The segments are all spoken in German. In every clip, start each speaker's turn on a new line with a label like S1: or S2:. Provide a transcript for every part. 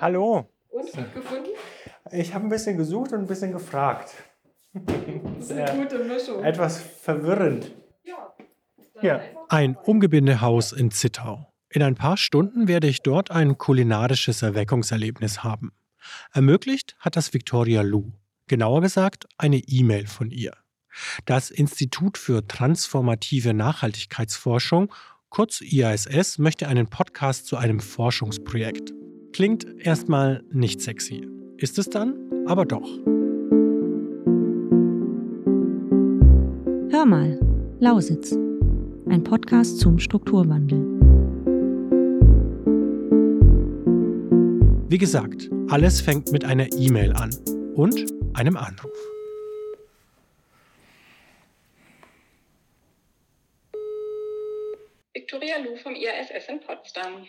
S1: Hallo.
S2: Und, gefunden?
S1: Ich habe ein bisschen gesucht und ein bisschen gefragt.
S2: Das ist eine gute Mischung.
S1: Etwas verwirrend.
S2: Ja.
S1: Ja.
S3: Ein Umgebindehaus in Zittau. In ein paar Stunden werde ich dort ein kulinarisches Erweckungserlebnis haben. Ermöglicht hat das Victoria Lu. Genauer gesagt eine E-Mail von ihr. Das Institut für transformative Nachhaltigkeitsforschung, kurz IASS, möchte einen Podcast zu einem Forschungsprojekt. Klingt erstmal nicht sexy. Ist es dann? Aber doch.
S4: Hör mal, Lausitz. Ein Podcast zum Strukturwandel.
S3: Wie gesagt, alles fängt mit einer E-Mail an und einem Anruf.
S5: Victoria Lu vom IASS in Potsdam.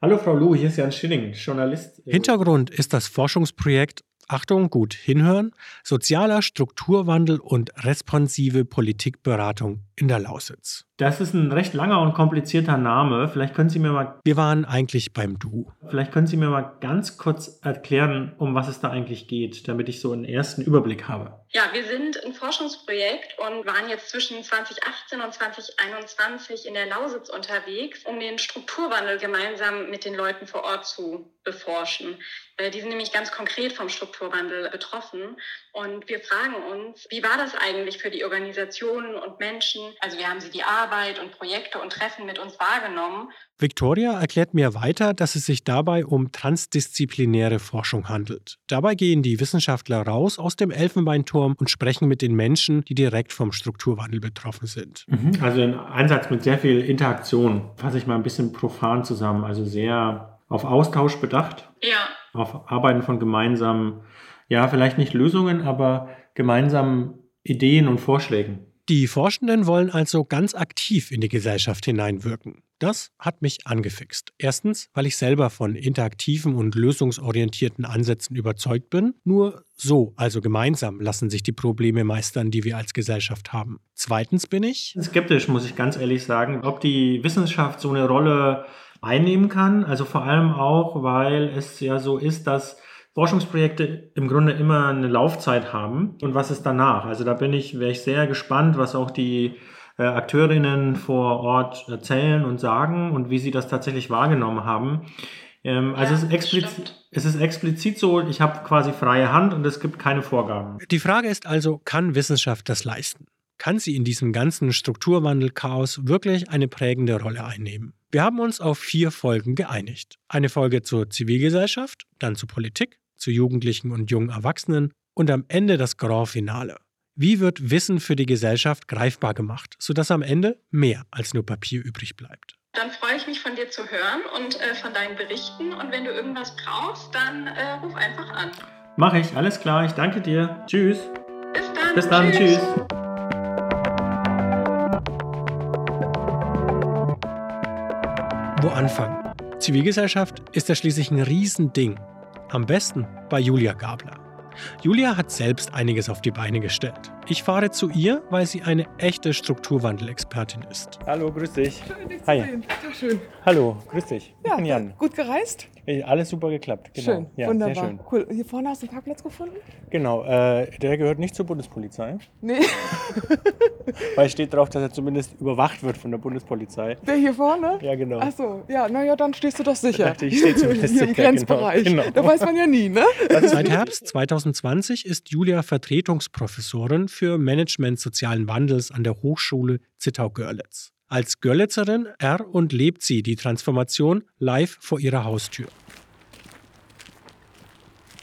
S1: Hallo Frau Lu, hier ist Jan Schilling, Journalist.
S3: Hintergrund ist das Forschungsprojekt Achtung, gut hinhören, sozialer Strukturwandel und responsive Politikberatung in der Lausitz.
S1: Das ist ein recht langer und komplizierter Name. Vielleicht können Sie mir mal,
S3: Wir waren eigentlich beim Du.
S1: vielleicht können Sie mir mal ganz kurz erklären, um was es da eigentlich geht, damit ich so einen ersten Überblick habe.
S5: Ja, wir sind ein Forschungsprojekt und waren jetzt zwischen 2018 und 2021 in der Lausitz unterwegs, um den Strukturwandel gemeinsam mit den Leuten vor Ort zu beforschen. Äh, Die sind nämlich ganz konkret vom Strukturwandel betroffen. Und wir fragen uns, wie war das eigentlich für die Organisationen und Menschen? Also wie haben sie die Arbeit und Projekte und Treffen mit uns wahrgenommen?
S3: Victoria erklärt mir weiter, dass es sich dabei um transdisziplinäre Forschung handelt. Dabei gehen die Wissenschaftler raus aus dem Elfenbeinturm und sprechen mit den Menschen, die direkt vom Strukturwandel betroffen sind.
S1: Also ein Einsatz mit sehr viel Interaktion. Fasse ich mal ein bisschen profan zusammen. Also sehr auf Austausch bedacht,
S5: Ja,
S1: auf Arbeiten von gemeinsamen, ja, vielleicht nicht Lösungen, aber gemeinsamen Ideen und Vorschlägen.
S3: Die Forschenden wollen also ganz aktiv in die Gesellschaft hineinwirken. Das hat mich angefixt. Erstens, weil ich selber von interaktiven und lösungsorientierten Ansätzen überzeugt bin. Nur so, also gemeinsam, lassen sich die Probleme meistern, die wir als Gesellschaft haben. Zweitens bin ich,
S1: Skeptisch, muss ich ganz ehrlich sagen, ob die Wissenschaft so eine Rolle einnehmen kann. Also vor allem auch, weil es ja so ist, dass Forschungsprojekte im Grunde immer eine Laufzeit haben. Und was ist danach? Also da bin ich, wäre ich sehr gespannt, was auch die äh, Akteurinnen vor Ort erzählen und sagen und wie sie das tatsächlich wahrgenommen haben. Ähm, also
S5: Ja,
S1: es, ist explizit, es ist explizit so, ich habe quasi freie Hand und es gibt keine Vorgaben.
S3: die Frage ist also, kann Wissenschaft das leisten? Kann sie in diesem ganzen Strukturwandel-Chaos wirklich eine prägende Rolle einnehmen? Wir haben uns auf vier Folgen geeinigt. Eine Folge zur Zivilgesellschaft, dann zur Politik, zu Jugendlichen und jungen Erwachsenen und am Ende das Grand Finale. Wie wird Wissen für die Gesellschaft greifbar gemacht, sodass am Ende mehr als nur Papier übrig bleibt?
S5: Dann freue ich mich von dir zu hören und äh, von deinen Berichten. Und wenn du irgendwas brauchst, dann äh, ruf einfach an.
S1: Mache ich, alles klar, ich danke dir. Tschüss.
S5: Bis dann.
S1: Bis dann, tschüss.
S3: Wo anfangen? Zivilgesellschaft ist ja schließlich ein Riesending. Am besten bei Julia Gabler. Julia hat selbst einiges auf die Beine gestellt. Ich fahre zu ihr, weil sie eine echte Strukturwandelexpertin ist.
S1: Hallo, grüß dich.
S2: Schön, dich zu
S1: Hi.
S2: sehen. Schön.
S1: Hallo, grüß dich. Ich
S2: Ja,
S1: bin Jan.
S2: gut gereist?
S1: Alles super geklappt. Genau.
S2: Schön,
S1: ja,
S2: wunderbar.
S1: Sehr schön.
S2: Cool. Hier vorne hast du einen Parkplatz gefunden?
S1: Genau, äh, der gehört nicht zur Bundespolizei,
S2: Nee,
S1: weil steht drauf, dass er zumindest überwacht wird von der Bundespolizei.
S2: der hier vorne?
S1: Ja, genau.
S2: Ach so, ja, naja, dann stehst du doch sicher.
S1: dachte ich, stehe zumindest
S2: Hier im
S1: sicher,
S2: Grenzbereich.
S1: genau, genau.
S2: Da weiß man ja nie, ne?
S3: Seit Herbst 2020 ist Julia Vertretungsprofessorin für Management sozialen Wandels an der Hochschule Zittau-Görlitz. Als Görlitzerin er und lebt sie die Transformation live vor ihrer Haustür.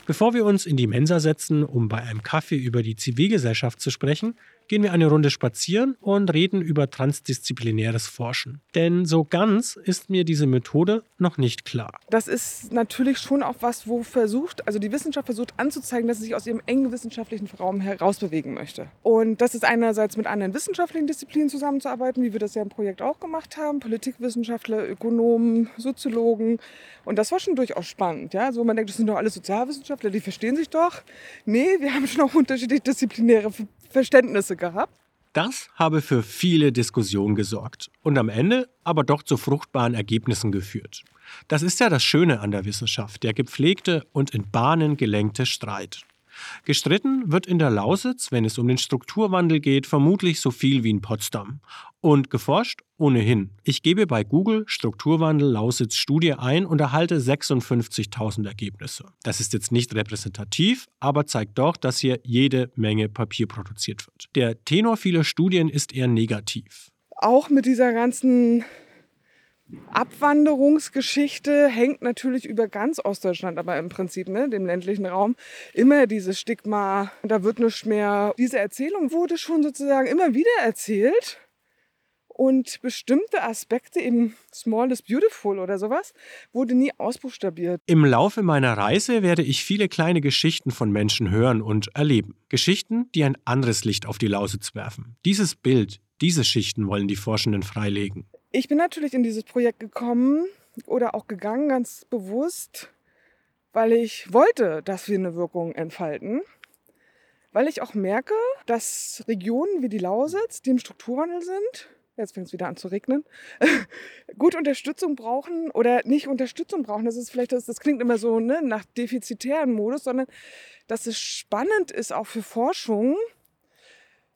S3: Bevor wir uns in die Mensa setzen, um bei einem Kaffee über die Zivilgesellschaft zu sprechen, gehen wir eine Runde spazieren und reden über transdisziplinäres Forschen. Denn so ganz ist mir diese Methode noch nicht klar.
S2: Das ist natürlich schon auch was, wo versucht, also die Wissenschaft versucht anzuzeigen, dass sie sich aus ihrem engen wissenschaftlichen Raum herausbewegen möchte. Und das ist einerseits mit anderen wissenschaftlichen Disziplinen zusammenzuarbeiten, wie wir das ja im Projekt auch gemacht haben, Politikwissenschaftler, Ökonomen, Soziologen. Und das war schon durchaus spannend. Ja? Also man denkt, das sind doch alles Sozialwissenschaftler, die verstehen sich doch. Nee, wir haben schon auch unterschiedliche disziplinäre Verständnisse gehabt.
S3: Das habe für viele Diskussionen gesorgt und am Ende aber doch zu fruchtbaren Ergebnissen geführt. Das ist ja das Schöne an der Wissenschaft, der gepflegte und in Bahnen gelenkte Streit. Gestritten wird in der Lausitz, wenn es um den Strukturwandel geht, vermutlich so viel wie in Potsdam. Und geforscht ohnehin. Ich gebe bei Google Strukturwandel Lausitz Studie ein und erhalte 56.000 Ergebnisse. Das ist jetzt nicht repräsentativ, aber zeigt doch, dass hier jede Menge Papier produziert wird. Der Tenor vieler Studien ist eher negativ.
S2: Auch mit dieser ganzen Abwanderungsgeschichte hängt natürlich über ganz Ostdeutschland, aber im Prinzip, ne, dem ländlichen Raum, immer dieses Stigma, da wird nicht mehr. Diese Erzählung wurde schon sozusagen immer wieder erzählt. Und bestimmte Aspekte, eben Small is Beautiful oder sowas, wurde nie ausbuchstabiert.
S3: Im Laufe meiner Reise werde ich viele kleine Geschichten von Menschen hören und erleben. Geschichten, die ein anderes Licht auf die Lausitz werfen. Dieses Bild, diese Schichten wollen die Forschenden freilegen.
S2: Ich bin natürlich in dieses Projekt gekommen oder auch gegangen, ganz bewusst, weil ich wollte, dass wir eine Wirkung entfalten. Weil ich auch merke, dass Regionen wie die Lausitz, die im Strukturwandel sind, jetzt fängt es wieder an zu regnen, gut Unterstützung brauchen oder nicht Unterstützung brauchen. Das ist vielleicht, das, das klingt immer so ne, nach defizitären Modus, sondern dass es spannend ist auch für Forschung,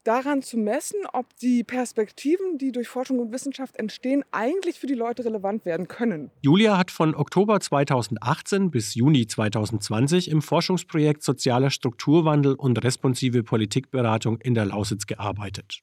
S2: daran zu messen, ob die Perspektiven, die durch Forschung und Wissenschaft entstehen, eigentlich für die Leute relevant werden können.
S3: Julia hat von Oktober 2018 bis Juni 2020 im Forschungsprojekt Sozialer Strukturwandel und responsive Politikberatung in der Lausitz gearbeitet.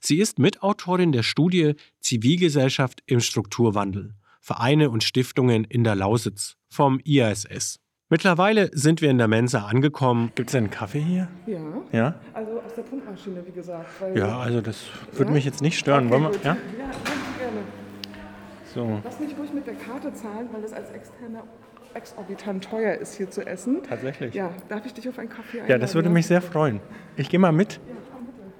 S3: Sie ist Mitautorin der Studie Zivilgesellschaft im Strukturwandel, Vereine und Stiftungen in der Lausitz vom IASS. Mittlerweile sind wir in der Mensa angekommen. Gibt es einen Kaffee hier?
S2: Ja.
S3: Ja?
S2: Also aus der Pumpmaschine, wie gesagt.
S3: ja, also das würde
S2: Ja?
S3: mich jetzt nicht stören.
S2: Okay,
S3: Wollen wir, ja?
S2: ja, gerne.
S3: So,
S2: Lass mich ruhig mit der Karte zahlen, weil das als externer exorbitant teuer ist, hier zu essen.
S3: tatsächlich.
S2: Ja, darf ich dich auf einen Kaffee einladen?
S3: Ja, das würde mich sehr freuen. Ich gehe mal mit.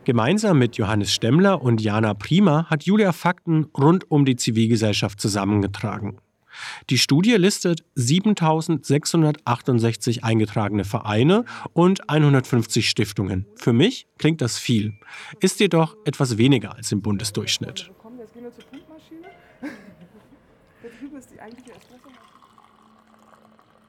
S3: Gemeinsam mit Johannes Stemmler und Jana Prima hat Julia Fakten rund um die Zivilgesellschaft zusammengetragen. Die Studie listet 7668 eingetragene Vereine und 150 Stiftungen. Für mich klingt das viel, ist jedoch etwas weniger als im Bundesdurchschnitt.
S2: Also.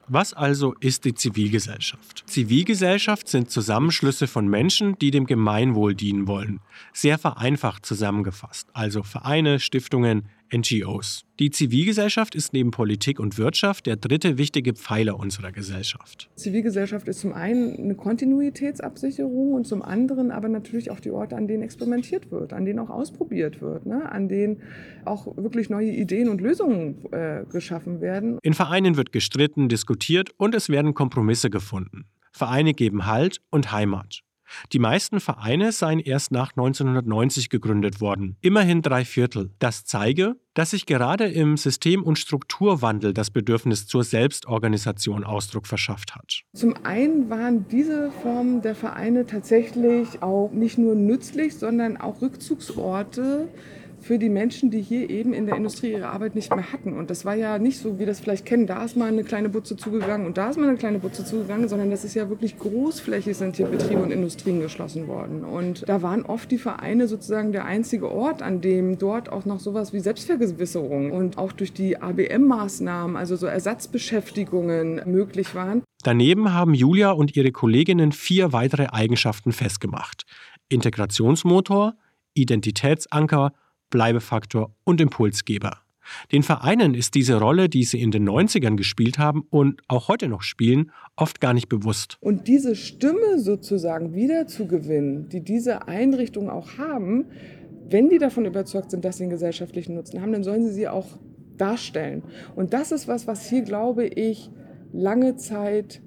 S3: Was also ist die Zivilgesellschaft? Zivilgesellschaft sind Zusammenschlüsse von Menschen, die dem Gemeinwohl dienen wollen. Sehr vereinfacht zusammengefasst, also Vereine, Stiftungen, NGOs. Die Zivilgesellschaft ist neben Politik und Wirtschaft der dritte wichtige Pfeiler unserer Gesellschaft.
S2: Zivilgesellschaft ist zum einen eine Kontinuitätsabsicherung und zum anderen aber natürlich auch die Orte, an denen experimentiert wird, an denen auch ausprobiert wird, ne? an denen auch wirklich neue Ideen und Lösungen äh, geschaffen werden.
S3: In Vereinen wird gestritten, diskutiert und es werden Kompromisse gefunden. Vereine geben Halt und Heimat. Die meisten Vereine seien erst nach 1990 gegründet worden, immerhin drei Viertel. Das zeige, dass sich gerade im System- und Strukturwandel das Bedürfnis zur Selbstorganisation Ausdruck verschafft hat.
S2: Zum einen waren diese Formen der Vereine tatsächlich auch nicht nur nützlich, sondern auch Rückzugsorte für die Menschen, die hier eben in der Industrie ihre Arbeit nicht mehr hatten. Und das war ja nicht so, wie wir das vielleicht kennen, da ist mal eine kleine Butze zugegangen und da ist mal eine kleine Butze zugegangen, sondern das ist ja wirklich großflächig sind hier Betriebe und Industrien geschlossen worden. Und da waren oft die Vereine sozusagen der einzige Ort, an dem dort auch noch sowas wie Selbstvergewisserung und auch durch die ABM-Maßnahmen, also so Ersatzbeschäftigungen möglich waren.
S3: Daneben haben Julia und ihre Kolleginnen vier weitere Eigenschaften festgemacht. Integrationsmotor, Identitätsanker, Bleibefaktor und Impulsgeber. Den Vereinen ist diese Rolle, die sie in den 90ern gespielt haben und auch heute noch spielen, oft gar nicht bewusst.
S2: Und diese Stimme sozusagen wiederzugewinnen, die diese Einrichtungen auch haben, wenn die davon überzeugt sind, dass sie einen gesellschaftlichen Nutzen haben, dann sollen sie sie auch darstellen. Und das ist was, was hier, glaube ich, lange Zeit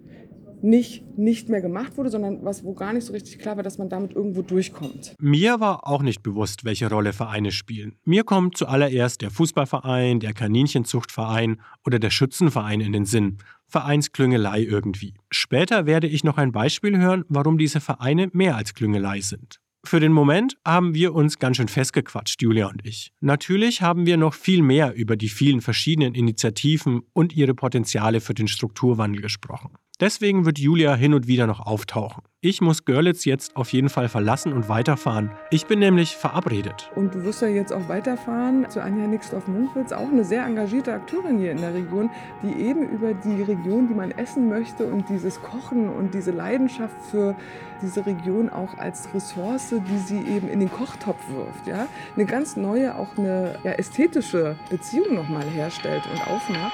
S2: nicht, nicht mehr gemacht wurde, sondern was, wo gar nicht so richtig klar war, dass man damit irgendwo durchkommt.
S3: Mir war auch nicht bewusst, welche Rolle Vereine spielen. Mir kommt zuallererst der Fußballverein, der Kaninchenzuchtverein oder der Schützenverein in den Sinn. Vereinsklüngelei irgendwie. Später werde ich noch ein Beispiel hören, warum diese Vereine mehr als Klüngelei sind. Für den Moment haben wir uns ganz schön festgequatscht, Julia und ich. Natürlich haben wir noch viel mehr über die vielen verschiedenen Initiativen und ihre Potenziale für den Strukturwandel gesprochen. Deswegen wird Julia hin und wieder noch auftauchen. Ich muss Görlitz jetzt auf jeden Fall verlassen und weiterfahren. Ich bin nämlich verabredet.
S2: Und du wirst ja jetzt auch weiterfahren zu Anja Nixdorf-Munkwitz, auch eine sehr engagierte Akteurin hier in der Region, die eben über die Region, die man essen möchte und dieses Kochen und diese Leidenschaft für diese Region auch als Ressource, die sie eben in den Kochtopf wirft, ja, eine ganz neue, auch eine ja, ästhetische Beziehung nochmal herstellt und aufmacht.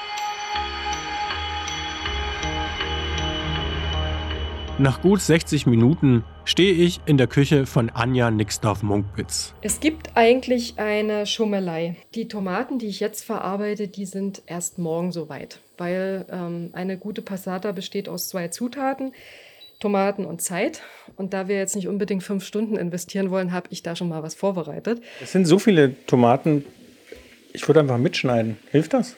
S3: Nach gut 60 Minuten stehe ich in der Küche von Anja Nixdorf-Munkwitz.
S6: Es gibt eigentlich eine Schummelei. Die Tomaten, die ich jetzt verarbeite, die sind erst morgen soweit, weil ähm, eine gute Passata besteht aus zwei Zutaten. Tomaten und Zeit. Und da wir jetzt nicht unbedingt fünf Stunden investieren wollen, habe ich da schon mal was vorbereitet.
S1: Es sind so viele Tomaten. Ich würde einfach mitschneiden. Hilft das?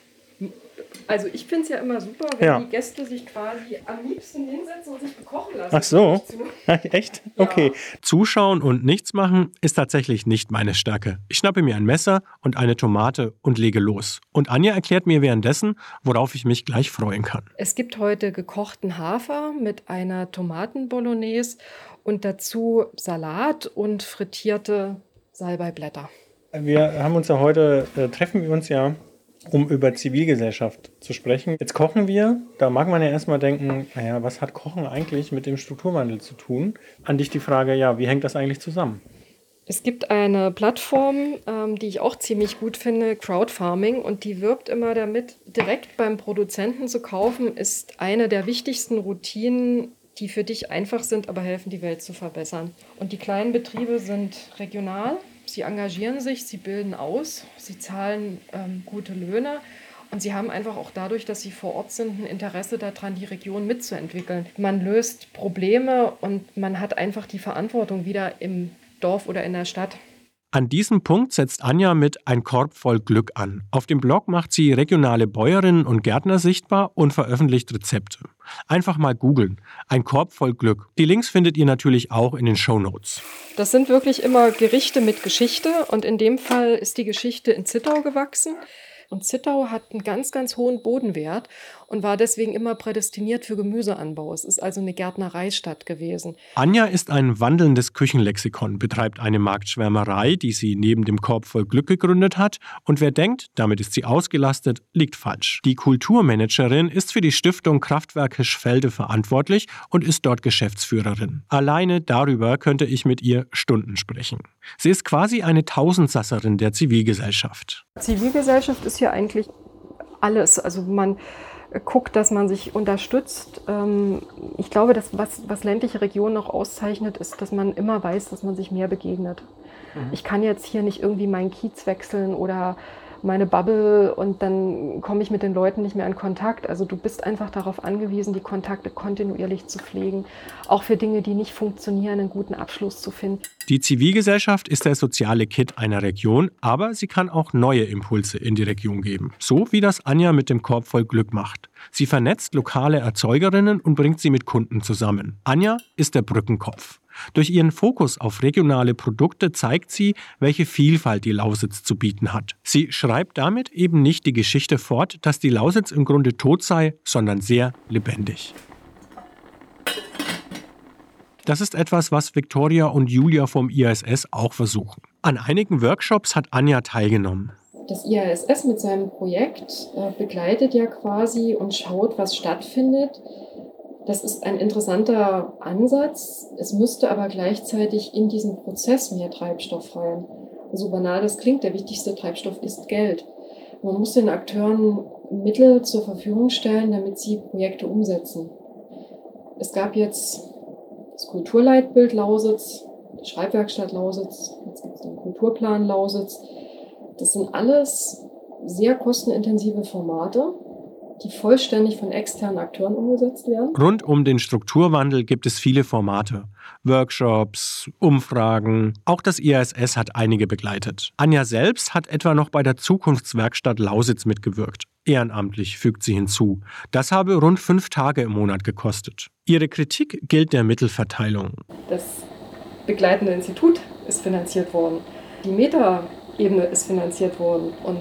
S6: Also ich finde es ja immer super, wenn
S1: Ja.
S6: die Gäste sich quasi am liebsten hinsetzen und sich bekochen lassen.
S1: Ach so. Echt? Okay.
S3: Zuschauen und nichts machen ist tatsächlich nicht meine Stärke. Ich schnappe mir ein Messer und eine Tomate und lege los. Und Anja erklärt mir währenddessen, worauf ich mich gleich freuen kann.
S6: Es gibt heute gekochten Hafer mit einer Tomatenbolognese und dazu Salat und frittierte Salbeiblätter.
S1: Wir haben uns ja heute, äh, treffen wir uns ja, um über Zivilgesellschaft zu sprechen. Jetzt kochen wir. Da mag man ja erstmal denken, naja, was hat Kochen eigentlich mit dem Strukturwandel zu tun? An dich die Frage, ja, wie hängt das eigentlich zusammen?
S6: Es gibt eine Plattform, ähm, die ich auch ziemlich gut finde, Crowdfarming, und die wirbt immer damit, direkt beim Produzenten zu kaufen, ist eine der wichtigsten Routinen, die für dich einfach sind, aber helfen, die Welt zu verbessern. Und die kleinen Betriebe sind regional, sie engagieren sich, sie bilden aus, sie zahlen ähm, gute Löhne. Und sie haben einfach auch dadurch, dass sie vor Ort sind, ein Interesse daran, die Region mitzuentwickeln. Man löst Probleme und man hat einfach die Verantwortung wieder im Dorf oder in der Stadt.
S3: An diesem Punkt setzt Anja mit Ein Korb voll Glück an. Auf dem Blog macht sie regionale Bäuerinnen und Gärtner sichtbar und veröffentlicht Rezepte. Einfach mal googeln. Ein Korb voll Glück. Die Links findet ihr natürlich auch in den Shownotes.
S6: Das sind wirklich immer Gerichte mit Geschichte und in dem Fall ist die Geschichte in Zittau gewachsen. Und Zittau hat einen ganz, ganz hohen Bodenwert und war deswegen immer prädestiniert für Gemüseanbau. Es ist also eine Gärtnereistadt gewesen.
S3: Anja ist ein wandelndes Küchenlexikon, betreibt eine Marktschwärmerei, die sie neben dem Korb voll Glück gegründet hat. Und wer denkt, damit ist sie ausgelastet, liegt falsch. Die Kulturmanagerin ist für die Stiftung Kraftwerke Schfelde verantwortlich und ist dort Geschäftsführerin. Alleine darüber könnte ich mit ihr Stunden sprechen. Sie ist quasi eine Tausendsasserin der Zivilgesellschaft.
S6: Zivilgesellschaft ist hier eigentlich alles. Also man guckt, dass man sich unterstützt. Ähm, Ich glaube, dass was, was ländliche Regionen noch auszeichnet, ist, dass man immer weiß, dass man sich mehr begegnet. Ich kann jetzt hier nicht irgendwie meinen Kiez wechseln oder meine Bubble und dann komme ich mit den Leuten nicht mehr in Kontakt. Also du bist einfach darauf angewiesen, die Kontakte kontinuierlich zu pflegen, auch für Dinge, die nicht funktionieren, einen guten Abschluss zu finden.
S3: Die Zivilgesellschaft ist der soziale Kit einer Region, aber sie kann auch neue Impulse in die Region geben. So wie das Anja mit dem Korb voll Glück macht. Sie vernetzt lokale Erzeugerinnen und bringt sie mit Kunden zusammen. Anja ist der Brückenkopf. Durch ihren Fokus auf regionale Produkte zeigt sie, welche Vielfalt die Lausitz zu bieten hat. Sie schreibt damit eben nicht die Geschichte fort, dass die Lausitz im Grunde tot sei, sondern sehr lebendig. Das ist etwas, was Victoria und Julia vom ISS auch versuchen. An einigen Workshops hat Anja teilgenommen.
S6: Das IASS mit seinem Projekt äh, begleitet ja quasi und schaut, was stattfindet. Das ist ein interessanter Ansatz. Es müsste aber gleichzeitig in diesen Prozess mehr Treibstoff rein. So banal das klingt, der wichtigste Treibstoff ist Geld. Man muss den Akteuren Mittel zur Verfügung stellen, damit sie Projekte umsetzen. Es gab jetzt das Kulturleitbild Lausitz, die Schreibwerkstatt Lausitz, jetzt gibt es den Kulturplan Lausitz. Das sind alles sehr kostenintensive Formate, die vollständig von externen Akteuren umgesetzt werden.
S3: Rund um den Strukturwandel gibt es viele Formate. Workshops, Umfragen, auch das IASS hat einige begleitet. Anja selbst hat etwa noch bei der Zukunftswerkstatt Lausitz mitgewirkt. Ehrenamtlich fügt sie hinzu. Das habe rund fünf Tage im Monat gekostet. Ihre Kritik gilt der Mittelverteilung.
S6: Das begleitende Institut ist finanziert worden. Die Metaebene ist finanziert worden und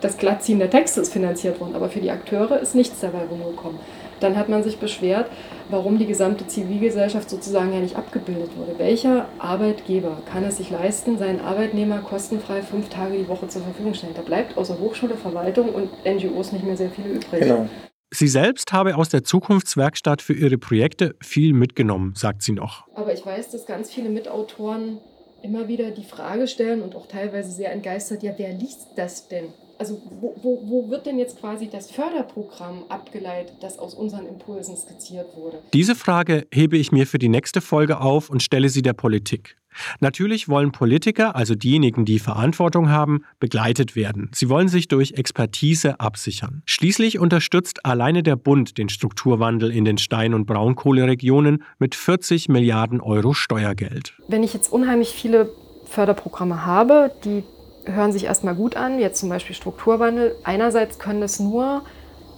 S6: das Glattziehen der Texte ist finanziert worden. Aber für die Akteure ist nichts dabei rumgekommen. Dann hat man sich beschwert, warum die gesamte Zivilgesellschaft sozusagen ja nicht abgebildet wurde. Welcher Arbeitgeber kann es sich leisten, seinen Arbeitnehmer kostenfrei fünf Tage die Woche zur Verfügung stellen? Da bleibt außer Hochschule, Verwaltung und NGOs nicht mehr sehr viele übrig. Genau.
S3: Sie selbst habe aus der Zukunftswerkstatt für ihre Projekte viel mitgenommen, sagt sie noch.
S6: Aber ich weiß, dass ganz viele Mitautoren immer wieder die Frage stellen und auch teilweise sehr entgeistert, ja, wer liest das denn? Also wo, wo, wo wird denn jetzt quasi das Förderprogramm abgeleitet, das aus unseren Impulsen skizziert wurde?
S3: Diese Frage hebe ich mir für die nächste Folge auf und stelle sie der Politik. Natürlich wollen Politiker, also diejenigen, die Verantwortung haben, begleitet werden. Sie wollen sich durch Expertise absichern. Schließlich unterstützt alleine der Bund den Strukturwandel in den Stein- und Braunkohleregionen mit 40 Milliarden Euro Steuergeld.
S6: Wenn ich jetzt unheimlich viele Förderprogramme habe, die hören sich erstmal gut an, jetzt zum Beispiel Strukturwandel. Einerseits können es nur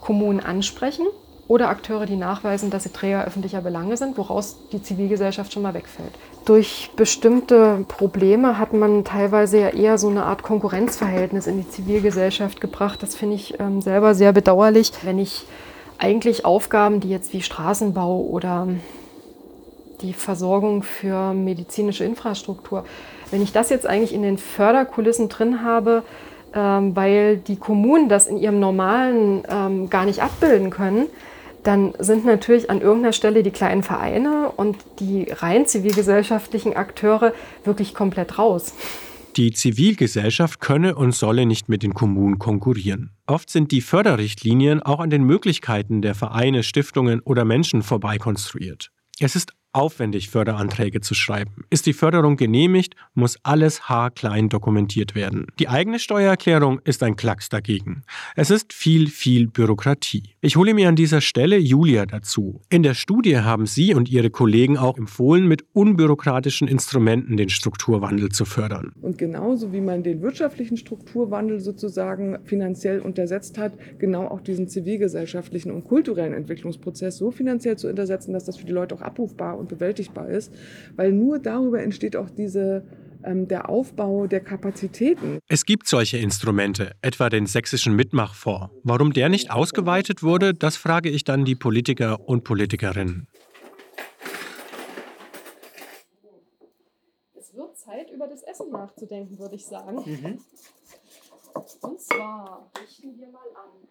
S6: Kommunen ansprechen oder Akteure, die nachweisen, dass sie Träger öffentlicher Belange sind, woraus die Zivilgesellschaft schon mal wegfällt. Durch bestimmte Probleme hat man teilweise ja eher so eine Art Konkurrenzverhältnis in die Zivilgesellschaft gebracht. Das finde ich ähm, selber sehr bedauerlich, wenn ich eigentlich Aufgaben, die jetzt wie Straßenbau oder die Versorgung für medizinische Infrastruktur wenn ich das jetzt eigentlich in den Förderkulissen drin habe, ähm, weil die Kommunen das in ihrem normalen ähm, gar nicht abbilden können, dann sind natürlich an irgendeiner Stelle die kleinen Vereine und die rein zivilgesellschaftlichen Akteure wirklich komplett raus.
S3: Die Zivilgesellschaft könne und solle nicht mit den Kommunen konkurrieren. Oft sind die Förderrichtlinien auch an den Möglichkeiten der Vereine, Stiftungen oder Menschen vorbei konstruiert. Es ist aufwendig, Förderanträge zu schreiben. Ist die Förderung genehmigt, muss alles haarklein dokumentiert werden. Die eigene Steuererklärung ist ein Klacks dagegen. Es ist viel, viel Bürokratie. Ich hole mir an dieser Stelle Julia dazu. In der Studie haben sie und ihre Kollegen auch empfohlen, mit unbürokratischen Instrumenten den Strukturwandel zu fördern.
S2: Und genauso wie man den wirtschaftlichen Strukturwandel sozusagen finanziell untersetzt hat, genau auch diesen zivilgesellschaftlichen und kulturellen Entwicklungsprozess so finanziell zu untersetzen, dass das für die Leute auch abrufbar und bewältigbar ist, weil nur darüber entsteht auch diese ähm, der Aufbau der Kapazitäten.
S3: Es gibt solche Instrumente, etwa den sächsischen Mitmachfonds. Warum der nicht ausgeweitet wurde, das frage ich dann die Politiker und Politikerinnen.
S6: Es wird Zeit, über das Essen nachzudenken, würde ich sagen. Mhm. Und zwar richten wir mal an.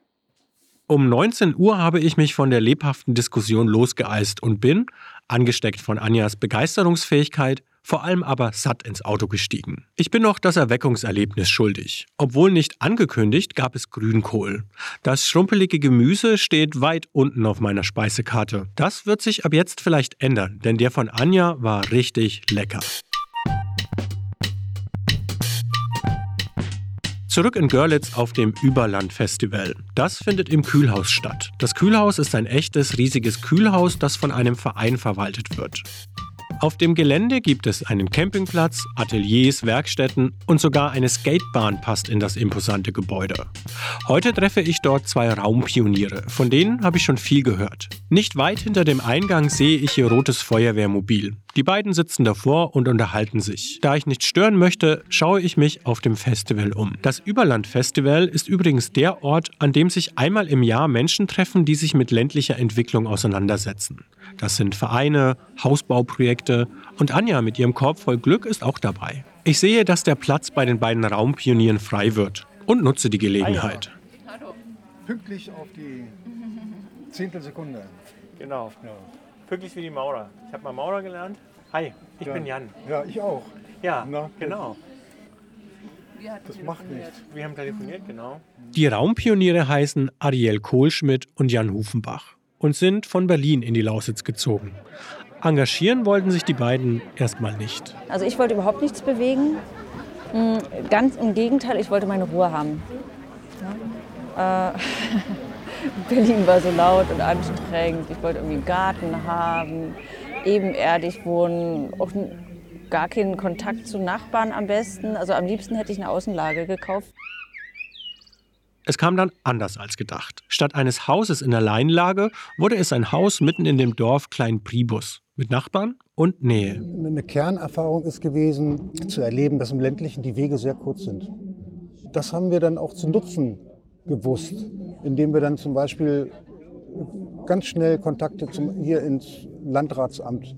S3: Um 19 Uhr habe ich mich von der lebhaften Diskussion losgeeist und bin, angesteckt von Anjas Begeisterungsfähigkeit, vor allem aber satt ins Auto gestiegen. Ich bin noch das Erweckungserlebnis schuldig. Obwohl nicht angekündigt, gab es Grünkohl. Das schrumpelige Gemüse steht weit unten auf meiner Speisekarte. Das wird sich ab jetzt vielleicht ändern, denn der von Anja war richtig lecker. Zurück in Görlitz auf dem Überland-Festival. Das findet im Kühlhaus statt. Das Kühlhaus ist ein echtes, riesiges Kühlhaus, das von einem Verein verwaltet wird. Auf dem Gelände gibt es einen Campingplatz, Ateliers, Werkstätten und sogar eine Skatebahn passt in das imposante Gebäude. Heute treffe ich dort zwei Raumpioniere, von denen habe ich schon viel gehört. Nicht weit hinter dem Eingang sehe ich ihr rotes Feuerwehrmobil. Die beiden sitzen davor und unterhalten sich. Da ich nicht stören möchte, schaue ich mich auf dem Festival um. Das Überland Festival ist übrigens der Ort, an dem sich einmal im Jahr Menschen treffen, die sich mit ländlicher Entwicklung auseinandersetzen. Das sind Vereine, Hausbauprojekte und Anja mit ihrem Korb voll Glück ist auch dabei. Ich sehe, dass der Platz bei den beiden Raumpionieren frei wird und nutze die Gelegenheit.
S7: Hallo. Pünktlich auf die Zehntelsekunde.
S1: Genau. Ja. Pünktlich wie die Maurer. Ich habe mal Maurer gelernt. Hi, ich ja. bin Jan.
S7: Ja, ich auch.
S1: Ja, Na, genau.
S7: Das macht nichts.
S1: Wir haben telefoniert, genau.
S3: Die Raumpioniere heißen Ariel Kohlschmidt und Jan Hufenbach und sind von Berlin in die Lausitz gezogen. Engagieren wollten sich die beiden erstmal nicht.
S8: Also ich wollte überhaupt nichts bewegen. Hm, ganz im Gegenteil, ich wollte meine Ruhe haben. Äh, Berlin war so laut und anstrengend. Ich wollte irgendwie einen Garten haben, ebenerdig wohnen, auch gar keinen Kontakt zu Nachbarn am besten. Also am liebsten hätte ich eine Außenlage gekauft.
S3: Es kam dann anders als gedacht. Statt eines Hauses in der Leinlage wurde es ein Haus mitten in dem Dorf Klein Pribus mit Nachbarn und Nähe.
S7: Eine Kernerfahrung ist gewesen, zu erleben, dass im ländlichen die Wege sehr kurz sind. Das haben wir dann auch zu nutzen gewusst, indem wir dann zum Beispiel ganz schnell Kontakte zum, hier ins Landratsamt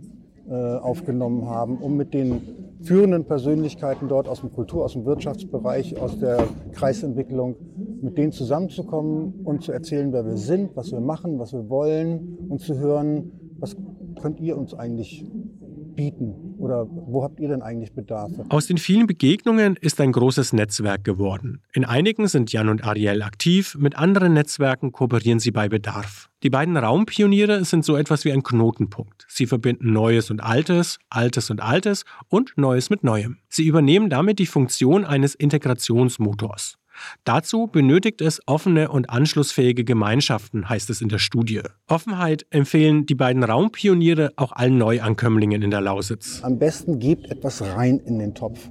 S7: äh, aufgenommen haben, um mit den führenden Persönlichkeiten dort aus dem Kultur-, aus dem Wirtschaftsbereich, aus der Kreisentwicklung, mit denen zusammenzukommen und zu erzählen, wer wir sind, was wir machen, was wir wollen und zu hören, was könnt ihr uns eigentlich bieten? Oder wo habt ihr denn eigentlich Bedarfe?
S3: Aus den vielen Begegnungen ist ein großes Netzwerk geworden. In einigen sind Jan und Ariel aktiv, mit anderen Netzwerken kooperieren sie bei Bedarf. Die beiden Raumpioniere sind so etwas wie ein Knotenpunkt. Sie verbinden Neues und Altes, Altes und Altes und Neues mit Neuem. Sie übernehmen damit die Funktion eines Integrationsmotors. Dazu benötigt es offene und anschlussfähige Gemeinschaften, heißt es in der Studie. Offenheit empfehlen die beiden Raumpioniere auch allen Neuankömmlingen in der Lausitz.
S7: Am besten gebt etwas rein in den Topf,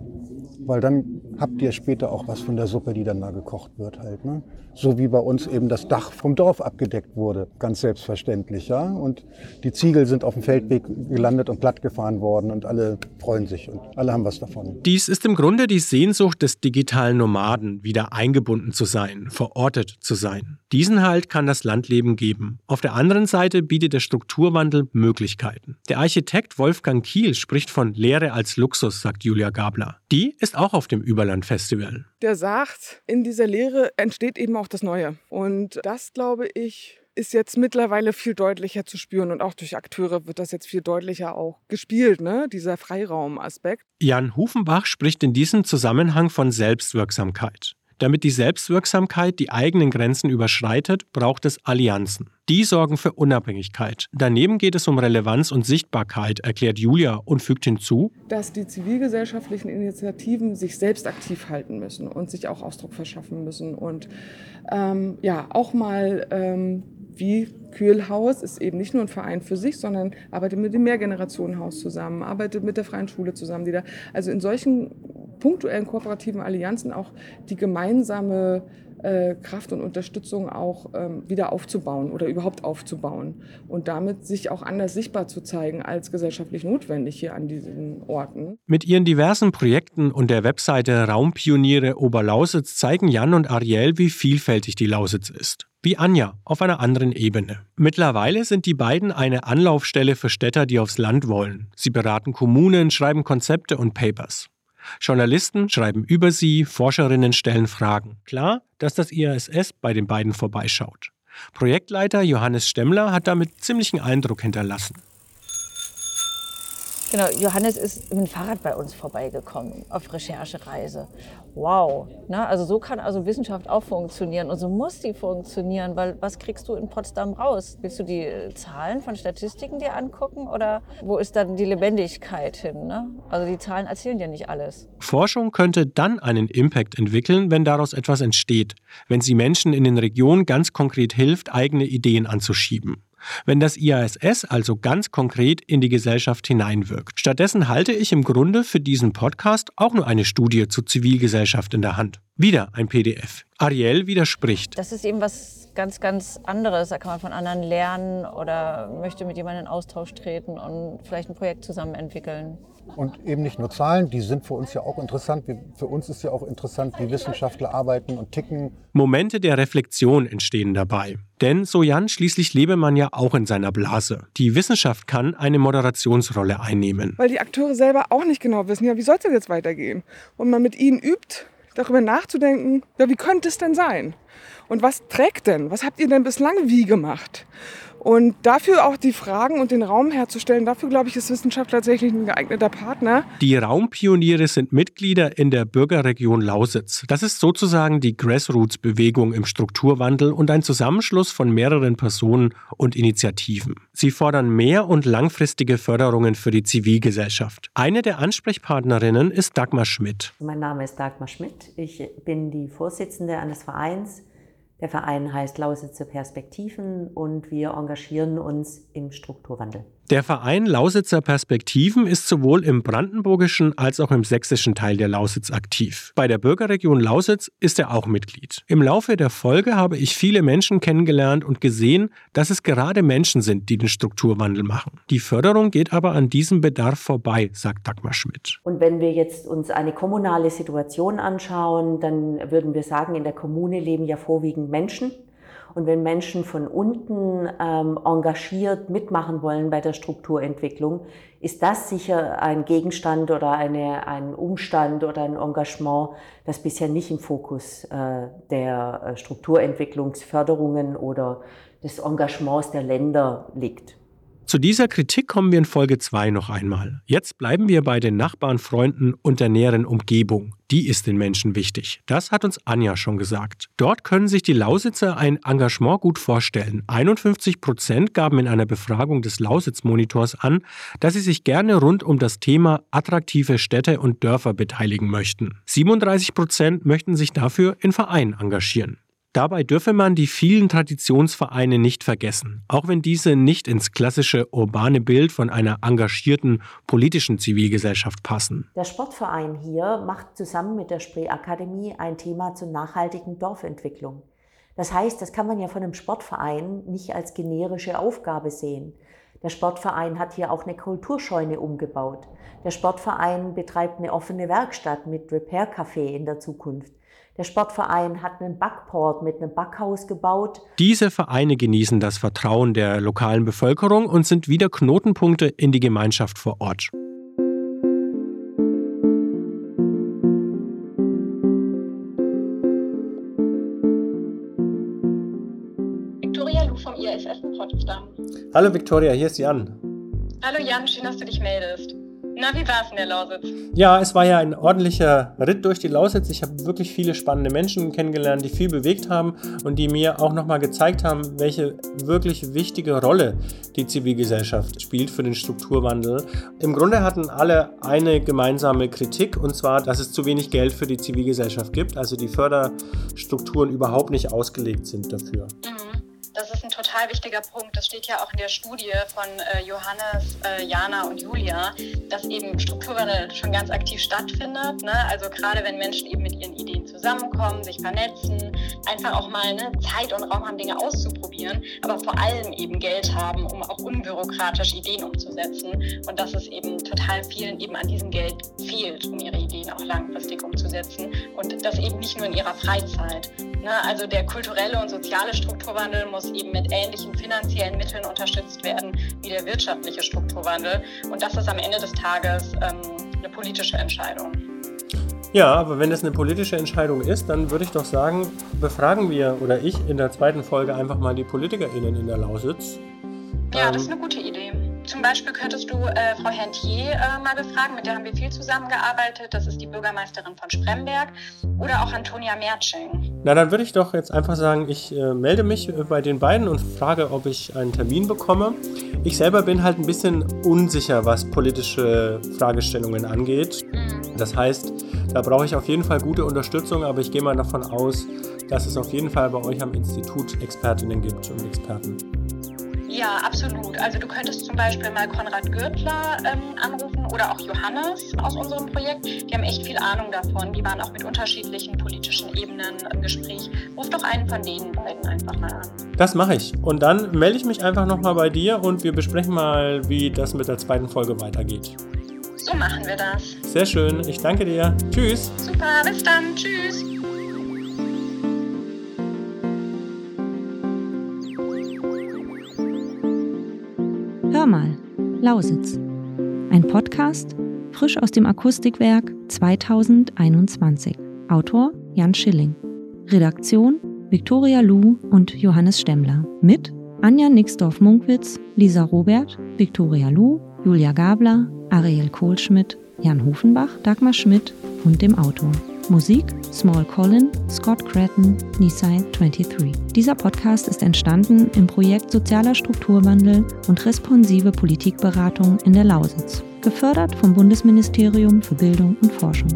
S7: weil dann habt ihr später auch was von der Suppe, die dann da gekocht wird halt. Ne? So wie bei uns eben das Dach vom Dorf abgedeckt wurde, ganz selbstverständlich. Ja? Und die Ziegel sind auf dem Feldweg gelandet und plattgefahren worden und alle freuen sich und alle haben was davon.
S3: Dies ist im Grunde die Sehnsucht des digitalen Nomaden, wieder eingebunden zu sein, verortet zu sein. Diesen Halt kann das Landleben geben. Auf der anderen Seite bietet der Strukturwandel Möglichkeiten. Der Architekt Wolfgang Kiel spricht von Lehre als Luxus, sagt Julia Gabler. Die ist auch auf dem Überland-Festival.
S2: Der sagt, in dieser Lehre entsteht eben auch das Neue. Und das, glaube ich, ist jetzt mittlerweile viel deutlicher zu spüren und auch durch Akteure wird das jetzt viel deutlicher auch gespielt, ne? dieser Freiraumaspekt.
S3: Jan Hufenbach spricht in diesem Zusammenhang von Selbstwirksamkeit. Damit die Selbstwirksamkeit die eigenen Grenzen überschreitet, braucht es Allianzen. Die sorgen für Unabhängigkeit. Daneben geht es um Relevanz und Sichtbarkeit, erklärt Julia und fügt hinzu,
S2: dass die zivilgesellschaftlichen Initiativen sich selbst aktiv halten müssen und sich auch Ausdruck verschaffen müssen und ähm, ja auch mal ähm, wie Kühlhaus ist eben nicht nur ein Verein für sich, sondern arbeitet mit dem Mehrgenerationenhaus zusammen, arbeitet mit der Freien Schule zusammen, die da, also in solchen punktuellen kooperativen Allianzen auch die gemeinsame äh, Kraft und Unterstützung auch ähm, wieder aufzubauen oder überhaupt aufzubauen und damit sich auch anders sichtbar zu zeigen als gesellschaftlich notwendig hier an diesen Orten.
S3: Mit ihren diversen Projekten und der Webseite Raumpioniere Oberlausitz zeigen Jan und Ariel, wie vielfältig die Lausitz ist wie Anja auf einer anderen Ebene. Mittlerweile sind die beiden eine Anlaufstelle für Städter, die aufs Land wollen. Sie beraten Kommunen, schreiben Konzepte und Papers. Journalisten schreiben über sie, Forscherinnen stellen Fragen. Klar, dass das IASS bei den beiden vorbeischaut. Projektleiter Johannes Stemmler hat damit ziemlichen Eindruck hinterlassen.
S8: Genau, Johannes ist mit dem Fahrrad bei uns vorbeigekommen auf Recherchereise. Wow, ne? also so kann also Wissenschaft auch funktionieren und so muss die funktionieren, weil was kriegst du in Potsdam raus? Willst du die Zahlen von Statistiken dir angucken oder wo ist dann die Lebendigkeit hin? Ne? Also die Zahlen erzählen ja nicht alles.
S3: Forschung könnte dann einen Impact entwickeln, wenn daraus etwas entsteht, wenn sie Menschen in den Regionen ganz konkret hilft, eigene Ideen anzuschieben wenn das IASS also ganz konkret in die Gesellschaft hineinwirkt. Stattdessen halte ich im Grunde für diesen Podcast auch nur eine Studie zur Zivilgesellschaft in der Hand. Wieder ein PDF. Ariel widerspricht.
S8: Das ist eben was ganz, ganz anderes. Da kann man von anderen lernen oder möchte mit jemandem in Austausch treten und vielleicht ein Projekt zusammen entwickeln.
S7: Und eben nicht nur Zahlen, die sind für uns ja auch interessant. Für uns ist ja auch interessant, wie Wissenschaftler arbeiten und ticken.
S3: Momente der Reflexion entstehen dabei. Denn so Jan, schließlich lebe man ja auch in seiner Blase. Die Wissenschaft kann eine Moderationsrolle einnehmen.
S2: Weil die Akteure selber auch nicht genau wissen, ja, wie soll es denn jetzt weitergehen? Und man mit ihnen übt, darüber nachzudenken, ja, wie könnte es denn sein? Und was trägt denn? Was habt ihr denn bislang wie gemacht? Und dafür auch die Fragen und den Raum herzustellen, dafür glaube ich, ist Wissenschaft tatsächlich ein geeigneter Partner.
S3: Die Raumpioniere sind Mitglieder in der Bürgerregion Lausitz. Das ist sozusagen die Grassroots-Bewegung im Strukturwandel und ein Zusammenschluss von mehreren Personen und Initiativen. Sie fordern mehr und langfristige Förderungen für die Zivilgesellschaft. Eine der Ansprechpartnerinnen ist Dagmar Schmidt.
S9: Mein Name ist Dagmar Schmidt. Ich bin die Vorsitzende eines Vereins der Verein heißt Lausitzer Perspektiven und wir engagieren uns im Strukturwandel.
S3: Der Verein Lausitzer Perspektiven ist sowohl im brandenburgischen als auch im sächsischen Teil der Lausitz aktiv. Bei der Bürgerregion Lausitz ist er auch Mitglied. Im Laufe der Folge habe ich viele Menschen kennengelernt und gesehen, dass es gerade Menschen sind, die den Strukturwandel machen. Die Förderung geht aber an diesem Bedarf vorbei, sagt Dagmar Schmidt.
S9: Und wenn wir jetzt uns eine kommunale Situation anschauen, dann würden wir sagen, in der Kommune leben ja vorwiegend Menschen. Und wenn Menschen von unten ähm, engagiert mitmachen wollen bei der Strukturentwicklung, ist das sicher ein Gegenstand oder eine, ein Umstand oder ein Engagement, das bisher nicht im Fokus äh, der äh, Strukturentwicklungsförderungen oder des Engagements der Länder liegt.
S3: Zu dieser Kritik kommen wir in Folge 2 noch einmal. Jetzt bleiben wir bei den Nachbarn, Freunden und der näheren Umgebung. Die ist den Menschen wichtig. Das hat uns Anja schon gesagt. Dort können sich die Lausitzer ein Engagement gut vorstellen. 51 Prozent gaben in einer Befragung des Lausitz-Monitors an, dass sie sich gerne rund um das Thema attraktive Städte und Dörfer beteiligen möchten. 37 Prozent möchten sich dafür in Vereinen engagieren. Dabei dürfe man die vielen Traditionsvereine nicht vergessen, auch wenn diese nicht ins klassische urbane Bild von einer engagierten politischen Zivilgesellschaft passen.
S9: Der Sportverein hier macht zusammen mit der Spree Akademie ein Thema zur nachhaltigen Dorfentwicklung. Das heißt, das kann man ja von einem Sportverein nicht als generische Aufgabe sehen. Der Sportverein hat hier auch eine Kulturscheune umgebaut. Der Sportverein betreibt eine offene Werkstatt mit Repair Café in der Zukunft. Der Sportverein hat einen Backport mit einem Backhaus gebaut.
S3: Diese Vereine genießen das Vertrauen der lokalen Bevölkerung und sind wieder Knotenpunkte in die Gemeinschaft vor Ort.
S5: Victoria Lu vom ISF in Potsdam.
S1: Hallo Victoria, hier ist Jan.
S5: Hallo Jan, schön, dass du dich meldest. Na, wie war es in der Lausitz?
S1: Ja, es war ja ein ordentlicher Ritt durch die Lausitz. Ich habe wirklich viele spannende Menschen kennengelernt, die viel bewegt haben und die mir auch nochmal gezeigt haben, welche wirklich wichtige Rolle die Zivilgesellschaft spielt für den Strukturwandel. Im Grunde hatten alle eine gemeinsame Kritik und zwar, dass es zu wenig Geld für die Zivilgesellschaft gibt, also die Förderstrukturen überhaupt nicht ausgelegt sind dafür.
S5: Mhm. Das ist ein total wichtiger Punkt. Das steht ja auch in der Studie von äh, Johannes, äh, Jana und Julia, dass eben Strukturwandel schon ganz aktiv stattfindet. Ne? Also gerade wenn Menschen eben mit ihren Ideen zusammenkommen, sich vernetzen, einfach auch mal ne, Zeit und Raum haben, Dinge auszuprobieren, aber vor allem eben Geld haben, um auch unbürokratisch Ideen umzusetzen. Und dass es eben total vielen eben an diesem Geld fehlt, um ihre Ideen auch langfristig umzusetzen. Und das eben nicht nur in ihrer Freizeit. Ne? Also der kulturelle und soziale Strukturwandel muss eben mit ähnlichen finanziellen Mitteln unterstützt werden wie der wirtschaftliche Strukturwandel. Und das ist am Ende des Tages ähm, eine politische Entscheidung.
S1: Ja, aber wenn es eine politische Entscheidung ist, dann würde ich doch sagen, befragen wir oder ich in der zweiten Folge einfach mal die PolitikerInnen in der Lausitz.
S5: Ja, das ist eine gute Idee. Zum Beispiel könntest du äh, Frau Hentier äh, mal befragen, mit der haben wir viel zusammengearbeitet. Das ist die Bürgermeisterin von Spremberg. Oder auch Antonia Mertsching.
S1: Na, dann würde ich doch jetzt einfach sagen, ich äh, melde mich bei den beiden und frage, ob ich einen Termin bekomme. Ich selber bin halt ein bisschen unsicher, was politische Fragestellungen angeht. Mhm. Das heißt, da brauche ich auf jeden Fall gute Unterstützung, aber ich gehe mal davon aus, dass es auf jeden Fall bei euch am Institut Expertinnen gibt und Experten.
S5: Ja, absolut. Also du könntest zum Beispiel mal Konrad Gürtler ähm, anrufen oder auch Johannes aus unserem Projekt. Die haben echt viel Ahnung davon. Die waren auch mit unterschiedlichen politischen Ebenen im Gespräch. Ruf doch einen von denen beiden einfach mal an.
S1: Das mache ich. Und dann melde ich mich einfach nochmal bei dir und wir besprechen mal, wie das mit der zweiten Folge weitergeht.
S5: So machen wir das.
S1: Sehr schön. Ich danke dir. Tschüss.
S5: Super. Bis dann. Tschüss.
S4: Lausitz. Ein Podcast frisch aus dem Akustikwerk 2021. Autor Jan Schilling. Redaktion Viktoria Lu und Johannes Stemmler. Mit Anja Nixdorf-Munkwitz, Lisa Robert, Viktoria Lu, Julia Gabler, Ariel Kohlschmidt, Jan Hofenbach, Dagmar Schmidt und dem Autor. Musik Small Colin, Scott Cretton, Nisai 23. Dieser Podcast ist entstanden im Projekt Sozialer Strukturwandel und responsive Politikberatung in der Lausitz, gefördert vom Bundesministerium für Bildung und Forschung.